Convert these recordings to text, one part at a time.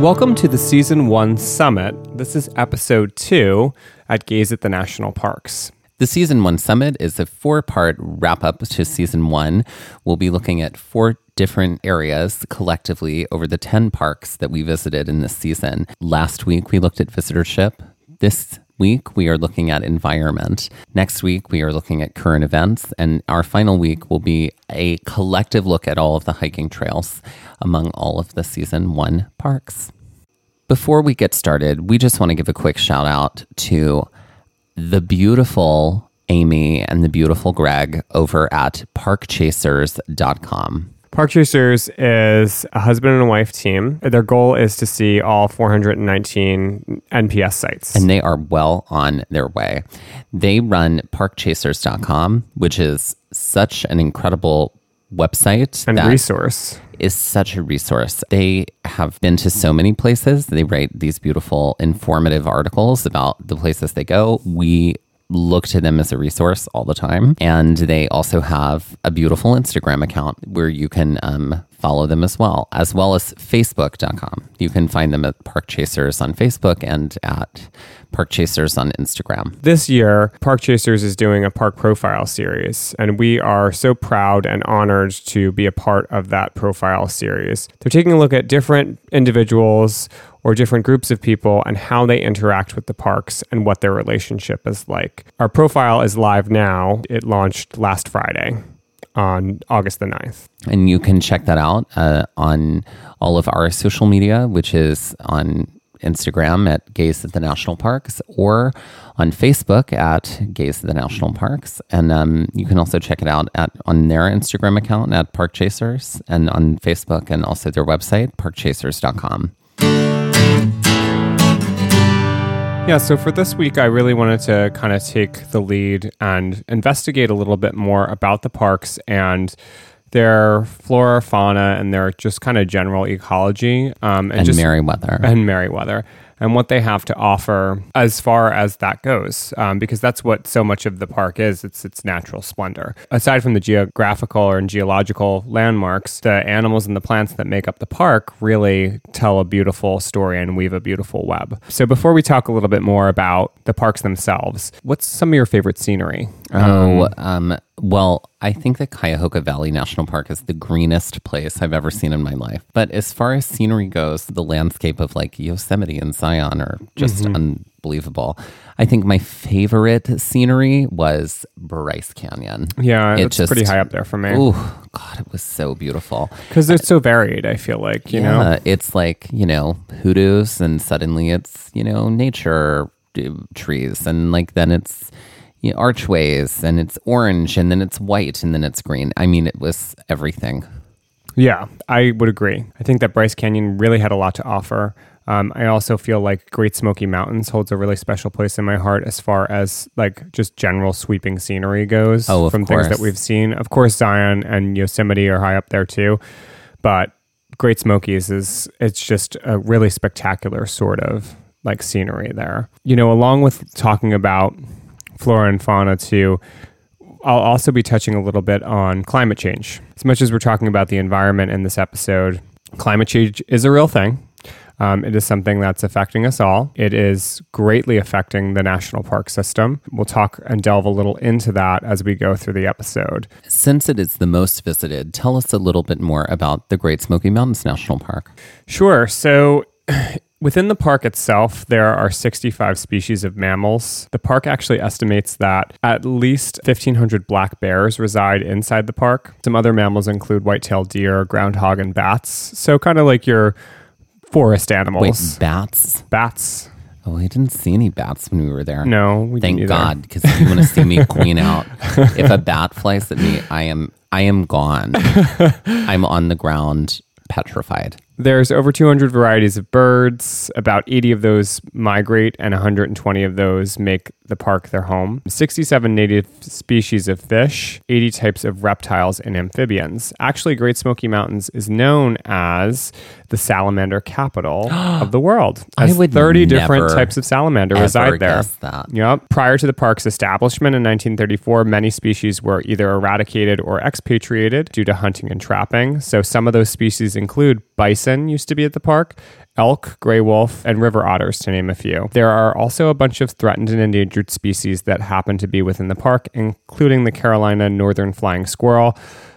Welcome to the Season 1 Summit. This is episode 2 at Gaze at the National Parks. The Season 1 Summit is a four part wrap up to Season 1. We'll be looking at four different areas collectively over the 10 parks that we visited in this season. Last week, we looked at visitorship. This week, we are looking at environment. Next week, we are looking at current events. And our final week will be a collective look at all of the hiking trails among all of the season one parks. Before we get started, we just want to give a quick shout out to the beautiful Amy and the beautiful Greg over at parkchasers.com. Park Chasers is a husband and a wife team. Their goal is to see all 419 NPS sites. And they are well on their way. They run parkchasers.com, which is such an incredible website and resource is such a resource. They have been to so many places. They write these beautiful, informative articles about the places they go. We look to them as a resource all the time. And they also have a beautiful Instagram account where you can um, follow them as well, as well as Facebook.com. You can find them at Park Chasers on Facebook and at Park Chasers on Instagram. This year, Park Chasers is doing a park profile series, and we are so proud and honored to be a part of that profile series. They're taking a look at different individuals or different groups of people and how they interact with the parks and what their relationship is like. Our profile is live now. It launched last Friday on August the 9th. And you can check that out uh, on all of our social media, which is on Instagram at Gaze at the National Parks or on Facebook at Gaze at the National Parks. And um, you can also check it out at on their Instagram account at Park Chasers and on Facebook and also their website, parkchasers.com. Yeah, so for this week, I really wanted to kind of take the lead and investigate a little bit more about the parks and their flora, fauna, and their just kind of general ecology. Um, and, and just, Merriweather. And Merriweather and what they have to offer as far as that goes, um, because that's what so much of the park is. It's its natural splendor. Aside from the geographical or geological landmarks, the animals and the plants that make up the park really tell a beautiful story and weave a beautiful web. So before we talk a little bit more about the parks themselves, what's some of your favorite scenery? Oh, um, well, I think that Cuyahoga Valley National Park is the greenest place I've ever seen in my life. But as far as scenery goes, the landscape of like Yosemite and Zion are just mm-hmm. unbelievable. I think my favorite scenery was Bryce Canyon. Yeah, it it's just, pretty high up there for me. Oh God, it was so beautiful because it's so varied. I feel like you yeah, know, it's like you know hoodoos, and suddenly it's you know nature trees, and like then it's you know, archways and it's orange and then it's white and then it's green. I mean, it was everything. Yeah, I would agree. I think that Bryce Canyon really had a lot to offer. Um, I also feel like Great Smoky Mountains holds a really special place in my heart as far as like just general sweeping scenery goes Oh, of from things that we've seen. Of course, Zion and Yosemite are high up there too, but Great Smokies is it's just a really spectacular sort of like scenery there. You know, along with talking about flora and fauna too, I'll also be touching a little bit on climate change. As much as we're talking about the environment in this episode, climate change is a real thing. Um, it is something that's affecting us all. It is greatly affecting the national park system. We'll talk and delve a little into that as we go through the episode. Since it is the most visited, tell us a little bit more about the Great Smoky Mountains National Park. Sure. So within the park itself, there are 65 species of mammals. The park actually estimates that at least 1,500 black bears reside inside the park. Some other mammals include white-tailed deer, groundhog, and bats. So kind of like your forest Wait, animals. bats? Bats. Oh, we didn't see any bats when we were there. No, we Thank. God, because if you want to see me queen out, if a bat flies at me, I am I am gone. I'm on the ground, petrified. There's over 200 varieties of birds. About 80 of those migrate, and 120 of those make the park their home. 67 native species of fish, 80 types of reptiles and amphibians. Actually, Great Smoky Mountains is known as the salamander capital of the world. I As would 30 different types of salamander reside there. that. Yep. Prior to the park's establishment in 1934, many species were either eradicated or expatriated due to hunting and trapping. So some of those species include bison used to be at the park, elk, gray wolf, and river otters to name a few. There are also a bunch of threatened and endangered species that happen to be within the park, including the Carolina northern flying squirrel,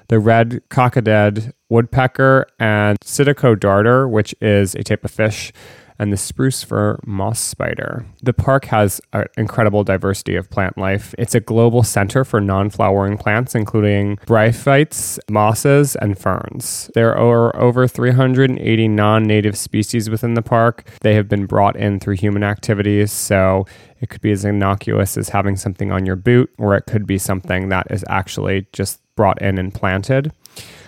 the red cockaded woodpecker, and Citico darter, which is a type of fish and the spruce fir moss spider. The park has an incredible diversity of plant life. It's a global center for non flowering plants, including bryophytes, mosses, and ferns. There are over 380 non native species within the park. They have been brought in through human activities, so it could be as innocuous as having something on your boot, or it could be something that is actually just brought in and planted.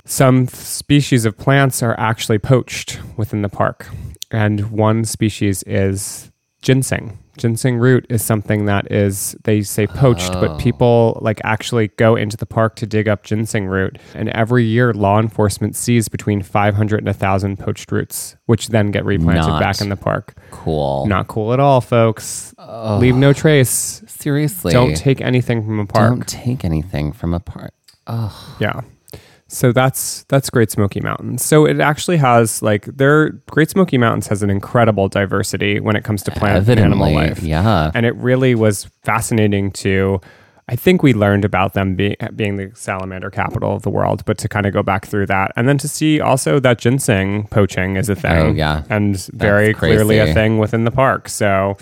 Some species of plants are actually poached within the park, and one species is ginseng. Ginseng root is something that is they say poached, but oh. people like actually go into the park to dig up ginseng root, and every year law enforcement sees between 500 and 1,000 poached roots, which then get replanted Not back in the park. Cool. Not cool at all, folks. Leave no trace. Seriously. Don't take anything from a park. Don't take anything from a park. Yeah. So that's that's Great Smoky Mountains. So it actually has like their Great Smoky Mountains has an incredible diversity when it comes to plant and animal life. yeah. And it really was fascinating to I think we learned about them being being the salamander capital of the world, but to kind of go back through that and then to see also that ginseng poaching is a thing. Oh, yeah. And very clearly a thing within the park. So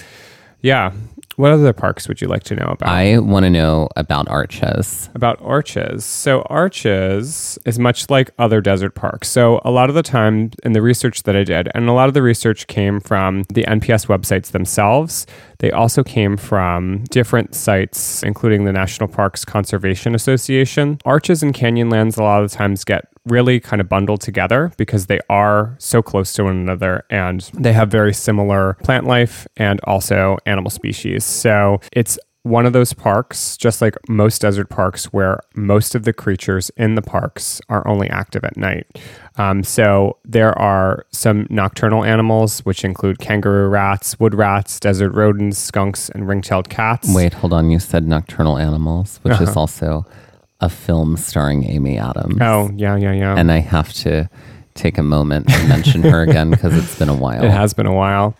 yeah. What other parks would you like to know about? I want to know about arches. about arches. So arches is much like other desert parks. So a lot of the time in the research that I did, and a lot of the research came from the NPS websites themselves. They also came from different sites, including the National Parks Conservation Association. Arches and canyonlands a lot of the times get really kind of bundled together because they are so close to one another and they have very similar plant life and also animal species. So it's one of those parks, just like most desert parks, where most of the creatures in the parks are only active at night. Um, so there are some nocturnal animals, which include kangaroo rats, wood rats, desert rodents, skunks, and ring-tailed cats. Wait, hold on. You said nocturnal animals, which Uh-huh. is also a film starring Amy Adams. Oh, yeah, yeah, yeah. And I have to take a moment to mention her again because it's been a while. It has been a while.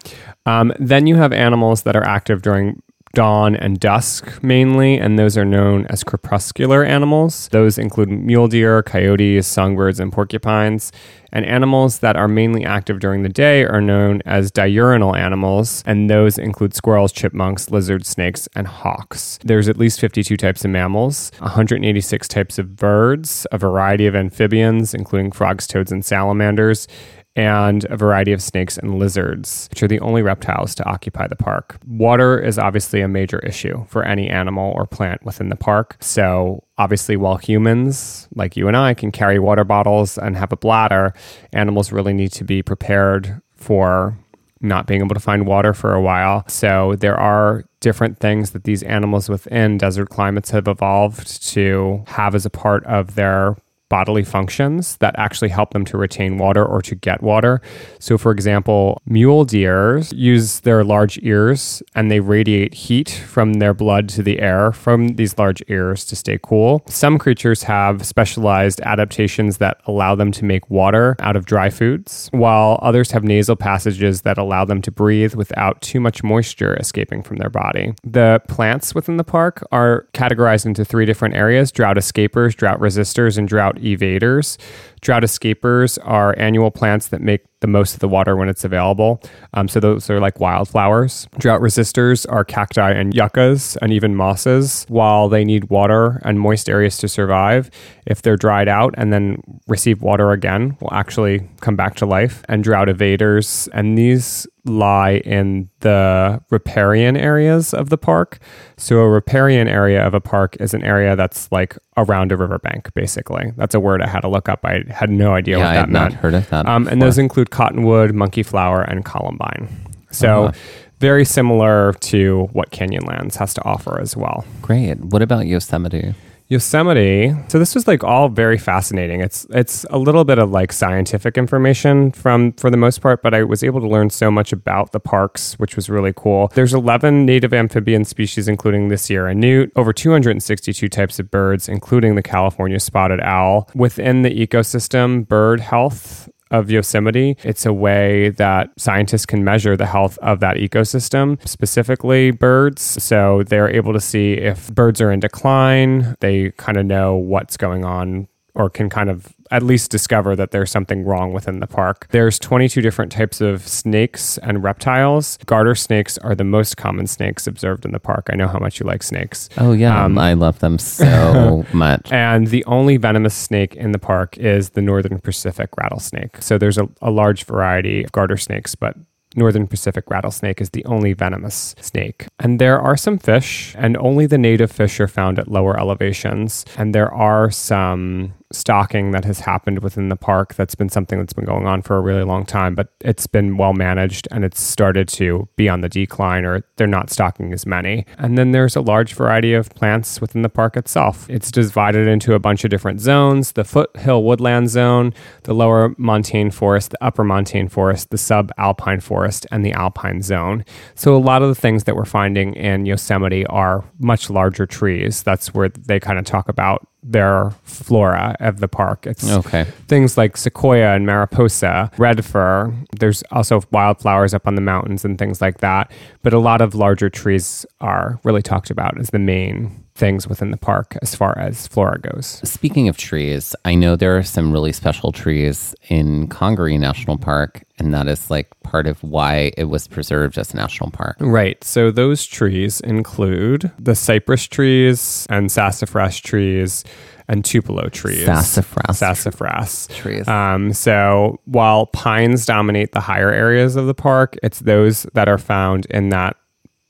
Um, then you have animals that are active during dawn and dusk mainly, and those are known as crepuscular animals. Those include mule deer, coyotes, songbirds, and porcupines. And animals that are mainly active during the day are known as diurnal animals, and those include squirrels, chipmunks, lizards, snakes, and hawks. There's at least 52 types of mammals, 186 types of birds, a variety of amphibians, including frogs, toads, and salamanders, and a variety of snakes and lizards, which are the only reptiles to occupy the park. Water is obviously a major issue for any animal or plant within the park. So, obviously, while humans like you and I can carry water bottles and have a bladder, animals really need to be prepared for not being able to find water for a while. So there are different things that these animals within desert climates have evolved to have as a part of their bodily functions that actually help them to retain water or to get water. So, for example, mule deer use their large ears and they radiate heat from their blood to the air from these large ears to stay cool. Some creatures have specialized adaptations that allow them to make water out of dry foods, while others have nasal passages that allow them to breathe without too much moisture escaping from their body. The plants within the park are categorized into three different areas drought escapers, drought resistors, and drought evaders. Drought escapers are annual plants that make the most of the water when it's available. Um, so those are like wildflowers. Drought resistors are cacti and yuccas and even mosses. While they need water and moist areas to survive, if they're dried out and then receive water again, will actually come back to life. And drought evaders, and these lie in the riparian areas of the park. So, a riparian area of a park is an area that's like around a riverbank, basically. That's a word I had to look up. I had no idea yeah, what I that meant. not heard of that. Um, and those include cottonwood, monkey flower, and columbine. So, Uh-huh. very similar to what Canyonlands has to offer as well. great. What about Yosemite? Yosemite. So this was like all very fascinating. It's it's a little bit of like scientific information from for the most part, but I was able to learn so much about the parks, which was really cool. There's 11 native amphibian species including the Sierra newt, over 262 types of birds including the California spotted owl. Within the ecosystem, bird health of Yosemite. It's a way that scientists can measure the health of that ecosystem, specifically birds. So they're able to see if birds are in decline. They kind of know what's going on or can kind of at least discover that there's something wrong within the park. There's 22 different types of snakes and reptiles. Garter snakes are the most common snakes observed in the park. I know how much you like snakes. Oh yeah, Um, I love them so much. And the only venomous snake in the park is the Northern Pacific rattlesnake. So there's a, a large variety of garter snakes, but Northern Pacific rattlesnake is the only venomous snake. And there are some fish, and only the native fish are found at lower elevations. And there are some stocking that has happened within the park that's been something that's been going on for a really long time, but it's been well managed and it's started to be on the decline or they're not stocking as many. And then there's a large variety of plants within the park itself. It's divided into a bunch of different zones the foothill woodland zone, the lower montane forest, the upper montane forest, the subalpine forest, and the alpine zone. So a lot of the things that we're finding in Yosemite are much larger trees. That's where they kind of talk about their flora of the park. It's Okay. things like sequoia and mariposa, red fir. There's also wildflowers up on the mountains and things like that. But a lot of larger trees are really talked about as the main things within the park as far as flora goes. Speaking of trees, I know there are some really special trees in Congaree National Park, and that is like part of why it was preserved as a national park. Right. So those trees include the cypress trees and sassafras trees and tupelo trees. Sassafras Sassafras. trees. Um, so while pines dominate the higher areas of the park, it's those that are found in that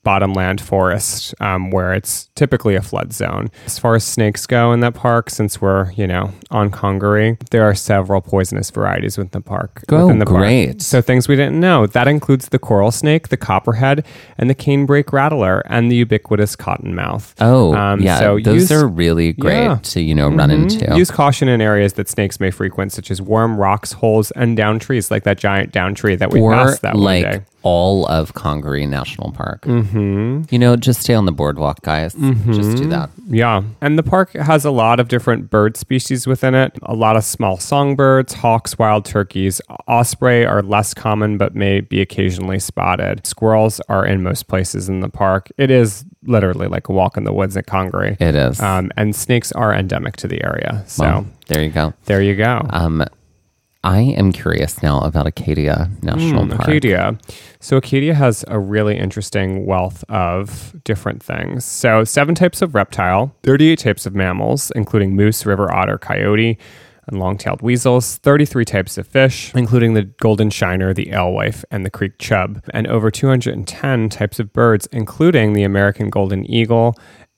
bottomland forest um, where it's typically a flood zone. As far as snakes go in that park, since we're, you know, on Congaree, there are several poisonous varieties within the park. Oh, within the park. great. So things we didn't know. That includes the coral snake, the copperhead, and the canebrake rattler, and the ubiquitous cottonmouth. Oh, Um, yeah. so those use- are really great Yeah. to, you know, run Mhm. into. Use caution in areas that snakes may frequent, such as warm rocks, holes, and down trees, like that giant down tree that we or passed that like one day. All of Congaree National Park. Mm-hmm. You know, just stay on the boardwalk, guys. Just do that. Yeah. And the park has a lot of different bird species within it. A lot of small songbirds, hawks, wild turkeys. Osprey are less common but may be occasionally spotted. Squirrels are in most places in the park. It is literally like a walk in the woods at Congaree. It is. Um, and snakes are endemic to the area. So Well, there you go. there you go. Um, I am curious now about Acadia National Hmm, Park. Acadia. So Acadia has a really interesting wealth of different things. So seven types of reptile, 38 types of mammals, including moose, river otter, coyote, and long-tailed weasels, 33 types of fish, including the golden shiner, the alewife, and the creek chub, and over 210 types of birds, including the American golden eagle,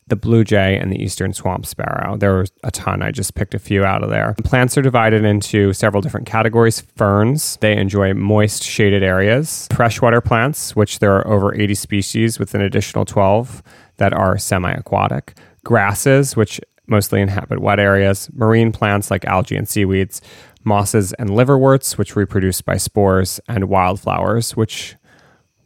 the blue jay, and the eastern swamp sparrow. There were a ton. I just picked a few out of there. Plants are divided into several different categories. Ferns, they enjoy moist, shaded areas. Freshwater plants, which there are over 80 species with an additional 12 that are semi aquatic. Grasses, which mostly inhabit wet areas. Marine plants like algae and seaweeds mosses and liverworts, which reproduce by spores, and wildflowers, which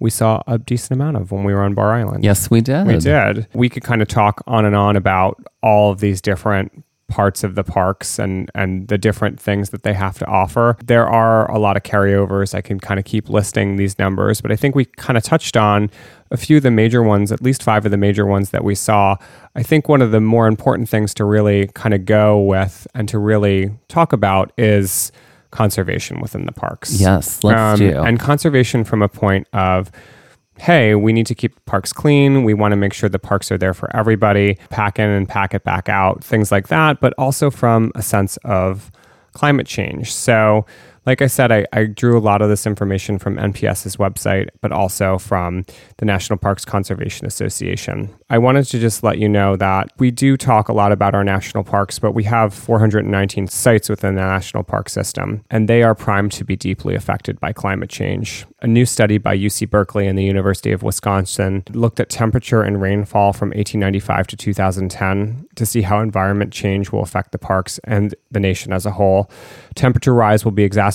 we saw a decent amount of when we were on Bar Island. Yes, we did. We did. We could kind of talk on and on about all of these different parts of the parks and and the different things that they have to offer. There are a lot of carryovers. I can kind of keep listing these numbers, but I think we kind of touched on a few of the major ones, at least five of the major ones that we saw. I think one of the more important things to really kind of go with and to really talk about is conservation within the parks. Yes, let's um, do. And conservation from a point of hey, we need to keep parks clean. We want to make sure the parks are there for everybody, pack in and pack it back out, things like that, but also from a sense of climate change. So, like I said, I, I, drew a lot of this information from NPS's website, but also from the National Parks Conservation Association. I wanted to just let you know that we do talk a lot about our national parks, but we have 419 sites within the national park system, and they are primed to be deeply affected by climate change. A new study by UC Berkeley and the University of Wisconsin looked at temperature and rainfall from 1895 to 2010 to see how environment change will affect the parks and the nation as a whole. Temperature rise will be exacerbated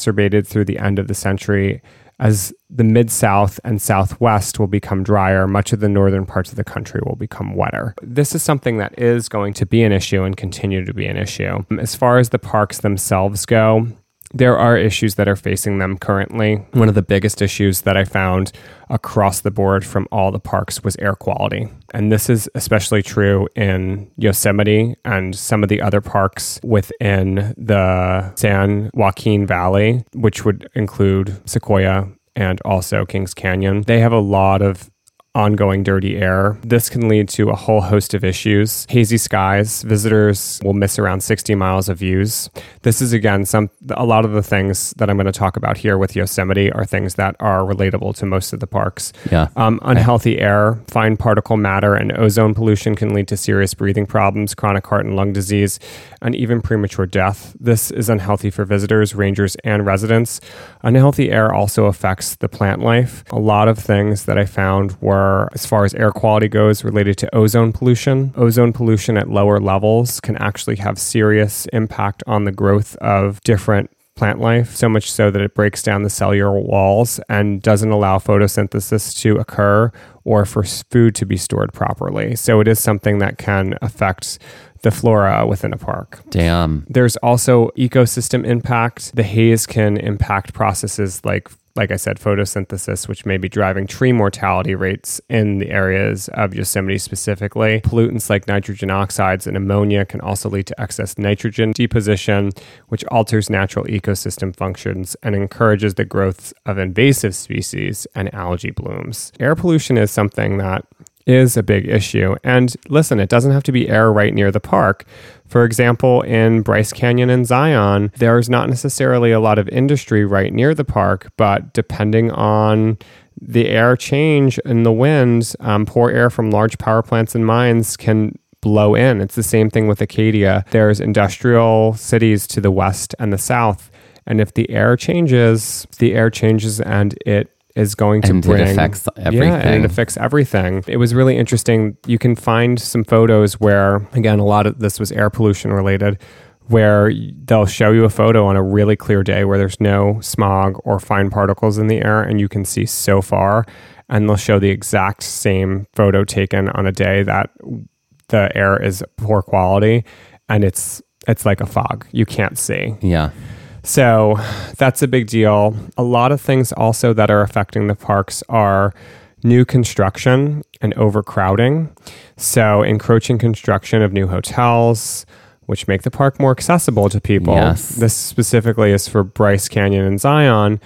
through the end of the century as the mid south and southwest will become drier, much of the northern parts of the country will become wetter. This is something that is going to be an issue and continue to be an issue. As far as the parks themselves go, there are issues that are facing them currently. One of the biggest issues that I found across the board from all the parks was air quality. And this is especially true in Yosemite and some of the other parks within the San Joaquin Valley, which would include Sequoia and also Kings Canyon. They have a lot of ongoing dirty air. This can lead to a whole host of issues. Hazy skies, visitors will miss around 60 miles of views. This is again some a lot of the things that I'm going to talk about here with Yosemite are things that are relatable to most of the parks. Yeah. Um, unhealthy air, fine particle matter, and ozone pollution can lead to serious breathing problems, chronic heart and lung disease, and even premature death. This is unhealthy for visitors, rangers, and residents. Unhealthy air also affects the plant life. A lot of things that I found were are, as far as air quality goes, related to ozone pollution. Ozone pollution at lower levels can actually have serious impact on the growth of different plant life, so much so that it breaks down the cellular walls and doesn't allow photosynthesis to occur or for food to be stored properly. So it is something that can affect the flora within a park. Damn. There's also ecosystem impact. The haze can impact processes like like I said, photosynthesis, which may be driving tree mortality rates in the areas of Yosemite specifically. Pollutants like nitrogen oxides and ammonia can also lead to excess nitrogen deposition, which alters natural ecosystem functions and encourages the growth of invasive species and algae blooms. Air pollution is something that is a big issue. And listen, it doesn't have to be air right near the park. For example, in Bryce Canyon and Zion, there's not necessarily a lot of industry right near the park, but depending on the air change and the winds, um, poor air from large power plants and mines can blow in. It's the same thing with Acadia. There's industrial cities to the west and the south. And if the air changes, the air changes and it is going to and bring. It affects everything. Yeah, and it affects everything. It was really interesting. You can find some photos where, again, a lot of this was air pollution related, where they'll show you a photo on a really clear day where there's no smog or fine particles in the air and you can see so far. And they'll show the exact same photo taken on a day that the air is poor quality and it's it's like a fog. You can't see. Yeah. So that's a big deal. A lot of things also that are affecting the parks are new construction and overcrowding. So, encroaching construction of new hotels, which make the park more accessible to people. Yes. This specifically is for Bryce Canyon and Zion.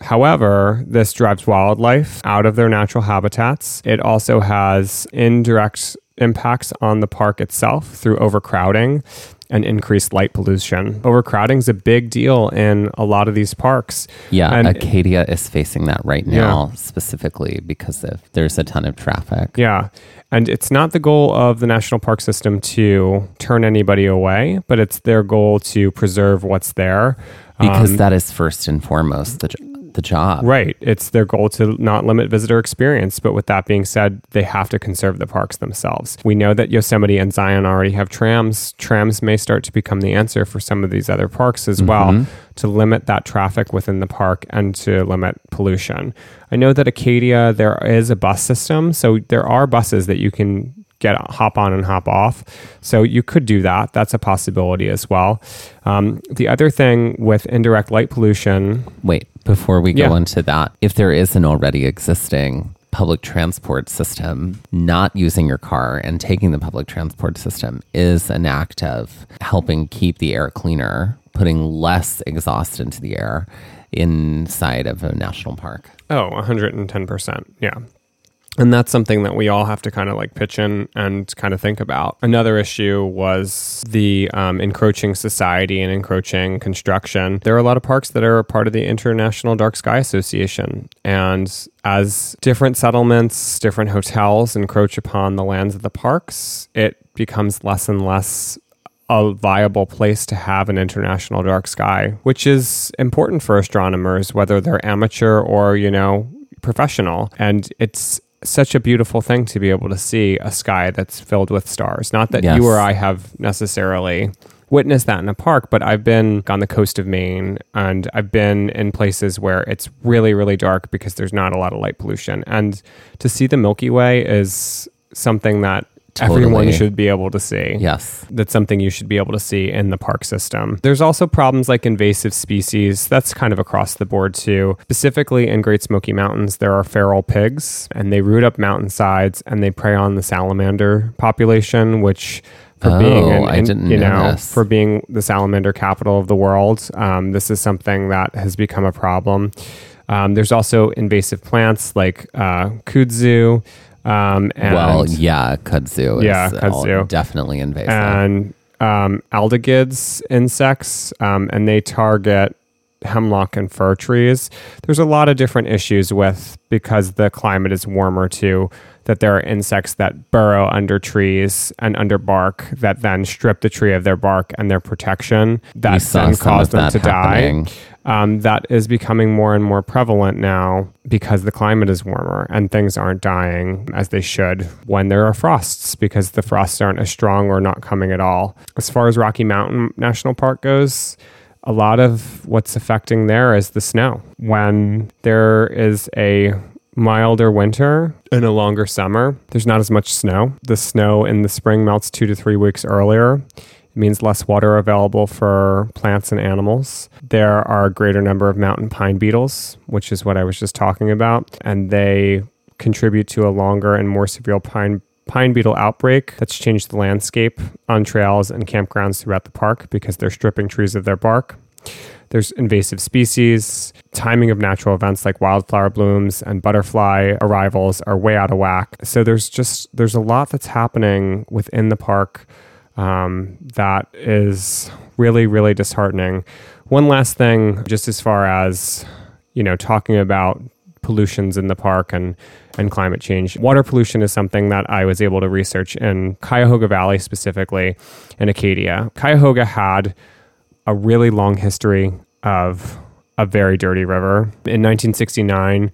However, this drives wildlife out of their natural habitats. It also has indirect impacts on the park itself through overcrowding and increased light pollution. Overcrowding is a big deal in a lot of these parks. Yeah, And- Acadia is facing that right now, specifically because of, there's a ton of traffic. Yeah. And it's not the goal of the national park system to turn anybody away, but it's their goal to preserve what's there. Because Um, that is first and foremost the, the job. Right. It's their goal to not limit visitor experience. But with that being said, they have to conserve the parks themselves. We know that Yosemite and Zion already have trams. Trams may start to become the answer for some of these other parks as well to limit that traffic within the park and to limit pollution. I know that Acadia, there is a bus system. So there are buses that you can get hop on and hop off. So you could do that. That's a possibility as well. Um, the other thing with indirect light pollution, Wait, before we go Yeah. into that, if there is an already existing public transport system, not using your car and taking the public transport system is an act of helping keep the air cleaner, putting less exhaust into the air inside of a national park. Oh, 110%. Yeah. And that's something that we all have to kind of like pitch in and kind of think about. Another issue was the um, encroaching society and encroaching construction. There are a lot of parks that are part of the International Dark Sky Association. And as different settlements, different hotels encroach upon the lands of the parks, it becomes less and less a viable place to have an international dark sky, which is important for astronomers, whether they're amateur or, you know, professional. And it's such a beautiful thing to be able to see a sky that's filled with stars. Not that Yes. you or I have necessarily witnessed that in a park, but I've been on the coast of Maine and I've been in places where it's really, really dark because there's not a lot of light pollution. And to see the Milky Way is something that everyone should be able to see Yes. that's something you should be able to see in the park system. There's also problems like invasive species. That's kind of across the board too. Specifically in Great Smoky Mountains, there are feral pigs and they root up mountainsides and they prey on the salamander population, which for Oh, being an, I didn't you know know for being the salamander capital of the world, um, this is something that has become a problem. Um, there's also invasive plants like uh, kudzu. Um, and well, yeah, kudzu is Yeah, all- kudzu. definitely invasive. and um, adelgids insects, um, and they target hemlock and fir trees. There's a lot of different issues with because the climate is warmer too. That there are insects that burrow under trees and under bark that then strip the tree of their bark and their protection. That then cause them to happening. die. Um, that is becoming more and more prevalent now because the climate is warmer and things aren't dying as they should when there are frosts because the frosts aren't as strong or not coming at all. As far as Rocky Mountain National Park goes, a lot of what's affecting there is the snow. When there is a milder winter and a longer summer, there's not as much snow. The snow in the spring melts two to three weeks earlier. It means less water available for plants and animals. There are a greater number of mountain pine beetles, which is what I was just talking about, and they contribute to a longer and more severe pine pine beetle outbreak that's changed the landscape on trails and campgrounds throughout the park because they're stripping trees of their bark. There's invasive species. Timing of natural events like wildflower blooms and butterfly arrivals are way out of whack. So there's just there's a lot that's happening within the park um, that is really really disheartening. One last thing, just as far as you know, talking about pollutions in the park and and climate change. Water pollution is something that I was able to research in Cuyahoga Valley specifically in Acadia. Cuyahoga had a really long history of a very dirty river. In 1969,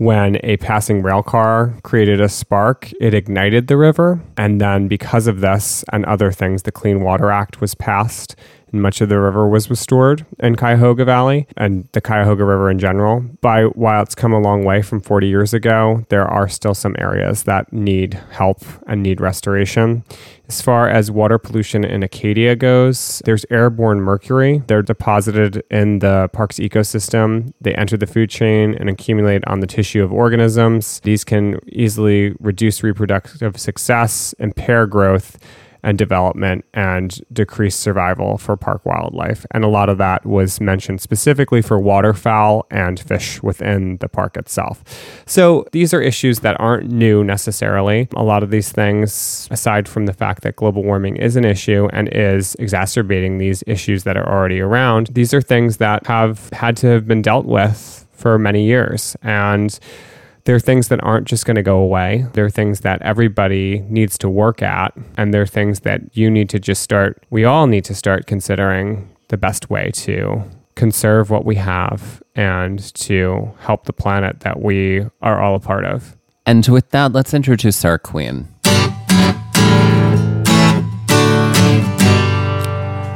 when a passing rail car created a spark, it ignited the river. And then, because of this and other things, the Clean Water Act was passed much of the river was restored in Cuyahoga Valley and the Cuyahoga River in general. By while it's come a long way from 40 years ago, there are still some areas that need help and need restoration. As far as water pollution in Acadia goes, there's airborne mercury. They're deposited in the park's ecosystem. They enter the food chain and accumulate on the tissue of organisms. These can easily reduce reproductive success, impair growth, and development and decreased survival for park wildlife. And a lot of that was mentioned specifically for waterfowl and fish within the park itself. So these are issues that aren't new necessarily. A lot of these things, aside from the fact that global warming is an issue and is exacerbating these issues that are already around, these are things that have had to have been dealt with for many years. And there are things that aren't just going to go away. There are things that everybody needs to work at. And there are things that you need to just start, we all need to start considering the best way to conserve what we have and to help the planet that we are all a part of. And with that, let's introduce our queen.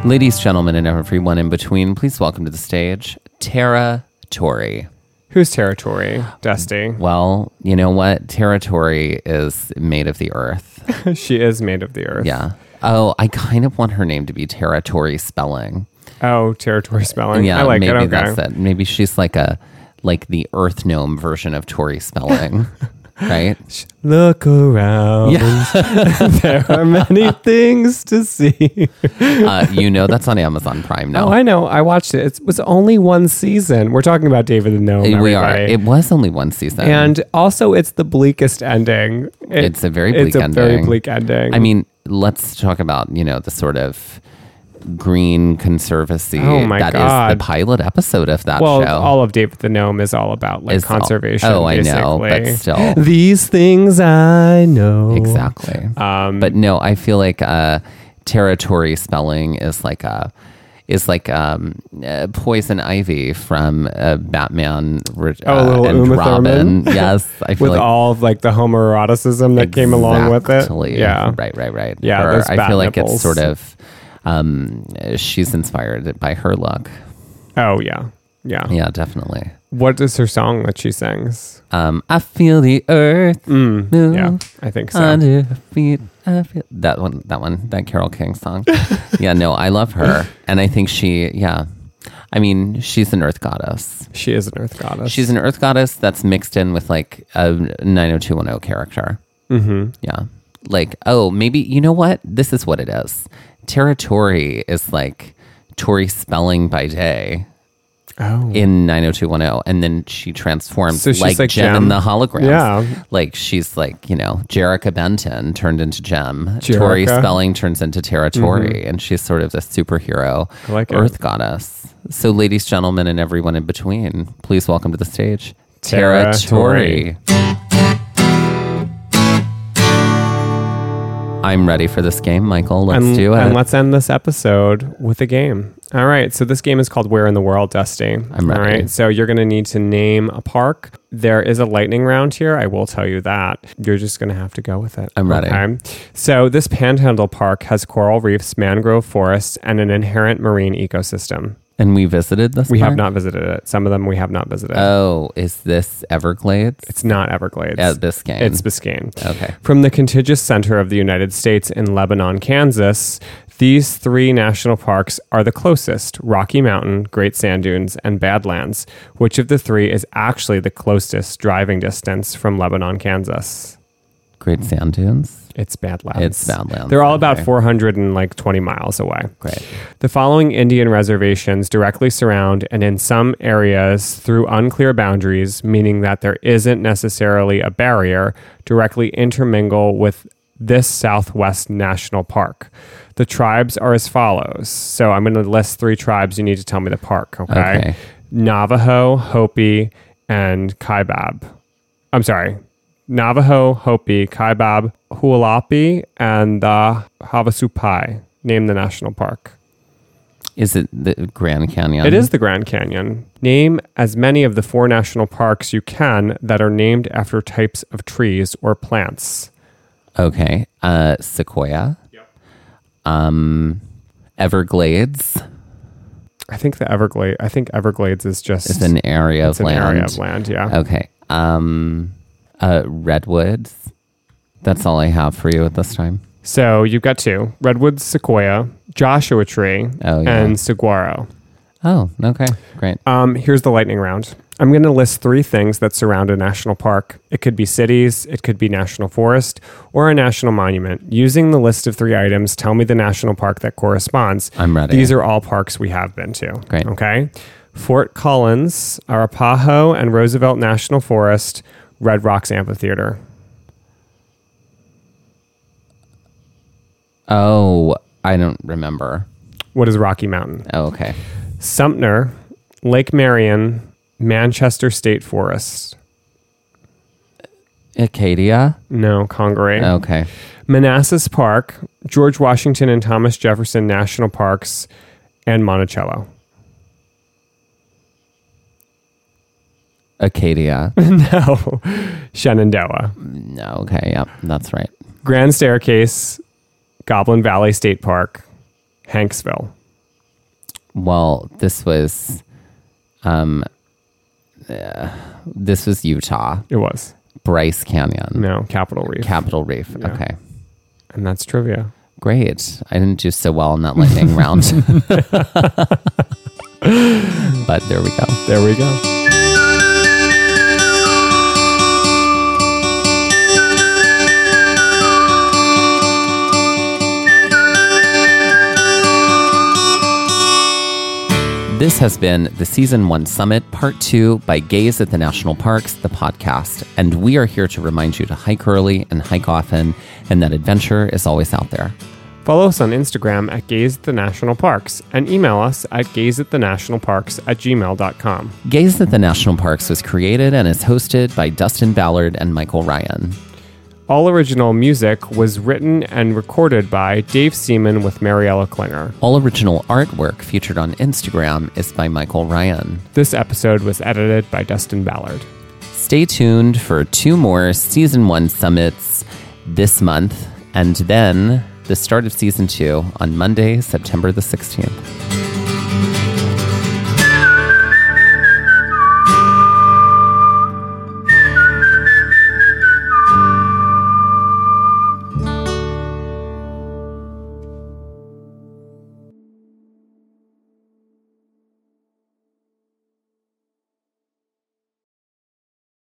Ladies, gentlemen, and everyone in between, please welcome to the stage Tara Tori. Whose territory, Dusty? Well, you know what? Territory is made of the earth. she is made of the earth. Yeah. Oh, I kind of want her name to be Territory Spelling. Oh, territory spelling. Yeah, I like maybe it. Okay. that's it. Maybe she's like a like the Earth Gnome version of Tori Spelling, right? Look around. Yeah. there are many things to see. Uh, you know that's on Amazon Prime now. Oh, I know. I watched it. It was only one season. We're talking about David and Gnome. we are. It was only one season, and also, it's the bleakest ending. It- It's a very bleak it's a very bleak ending. I mean, let's talk about you know the sort of green conservancy Oh my that is God. the pilot episode of that well, show. all of David the Gnome is all about like Is all- conservation. oh, I know, but basically. still. these things I know exactly. Um, but no, I feel like uh, territory spelling is like a is like um, uh, poison ivy from uh, Batman re- Oh, little and Uma Robin. Thurman? yes, I feel with like all of like the homoeroticism that came along with it. Exactly. Yeah. Right, right, right. Yeah, Her- I feel like it's sort of um, she's inspired by her look. Oh yeah. Yeah. Yeah, definitely. What is her song that she sings? Um, I feel the earth Mm, move yeah, I think so. under her feet. I feel that one. That one. That Carole King song. yeah, no, I love her, and I think she. Yeah, I mean, she's an earth goddess. She is an earth goddess. She's an earth goddess that's mixed in with like a 90210 character. Mm-hmm. Yeah. Like, oh, maybe, you know what? This is what it is. Territory is like Tori spelling by day Oh. in 90210. And then she transforms So she's like, like Jem. in the holograms. Yeah. Like she's like, you know, Jerrica Benton turned into Jem. Tori Jerrica. Mm-hmm. spelling turns into Territory. And she's sort of this superhero like it. earth goddess. So, ladies, gentlemen, and everyone in between, please welcome to the stage Tara Territory. I'm ready for this game, Michael. Let's and, do it. And let's end this episode with a game. All right. So this game is called Where in the World, Dusty. I'm ready. All right. So you're going to need to name a park. There is a lightning round here. I will tell you that. You're just going to have to go with it. I'm ready. Okay. So this Panhandle Park has coral reefs, mangrove forests, and an inherent marine ecosystem. And we visited this. We have park? not visited it. Some of them we have not visited. Oh, is this Everglades? it's not Everglades. Uh, Biscayne. It's Biscayne. Okay. From the contiguous center of the United States in Lebanon, Kansas, these three national parks are the closest Rocky Mountain, Great Sand Dunes, and Badlands. Which of the three is actually the closest driving distance from Lebanon, Kansas? Great Sand Dunes. It's Badlands. It's Badlands, They're all about okay. 420 miles away. Great. The following Indian reservations directly surround and in some areas through unclear boundaries, meaning that there isn't necessarily a barrier, directly intermingle with this Southwest National Park. The tribes are as follows. So I'm going to list three tribes. You need to tell me the park, okay? Okay. Navajo, Hopi, and Kaibab. I'm sorry. Navajo, Hopi, Kaibab, Hualapai, and the Havasupai. Name the national park. Is it the Grand Canyon? It is the Grand Canyon. Name as many of the four national parks you can that are named after types of trees or plants. Okay. Uh, Sequoia. Um, Everglades I think the Everglades. I think Everglades is just It's an area it's of an land. area of land. Yeah. Okay. Um, uh, redwoods. That's all I have for you at this time. So you've got two: redwood, sequoia, Joshua tree, Oh, yeah. and saguaro. Oh, okay, great. Um, here's the lightning round. I'm going to list three things that surround a national park. It could be cities, it could be national forest, or a national monument. Using the list of three items, tell me the national park that corresponds. I'm ready. These are all parks we have been to. Great. Okay. Fort Collins, Arapaho and Roosevelt National Forest, Red Rocks Amphitheater. Oh, I don't remember. What is Rocky Mountain? Oh, okay. Sumter, Lake Marion, Manchester State Forest. Acadia. No, Congaree. Okay. Manassas Park, George Washington and Thomas Jefferson National Parks, and Monticello. Acadia. no, Shenandoah. no. Okay. Yep. That's right. Grand Staircase, Goblin Valley State Park, Hanksville. Well, this was, um, uh, this was Utah. It was. Bryce Canyon. No, Capitol Reef. Capitol Reef. Yeah. Okay. and that's trivia. Great. I didn't do so well in that lightning round. but there we go. There we go. This has been the Season 1 Summit, Part 2 by Gaze at the National Parks, the podcast. And we are here to remind you to hike early and hike often, and that adventure is always out there. Follow us on Instagram at Gaze at the National Parks and email us at gazeatthenationalparks at gmail.com. Gaze at the National Parks was created and is hosted by Dustin Ballard and Michael Ryan. All original music was written and recorded by Dave Seaman with Mariella Klinger. All original artwork featured on Instagram is by Michael Ryan. This episode was edited by Dustin Ballard. Stay tuned for two more season one summits this month, and then the start of season two on Monday, September the 16th.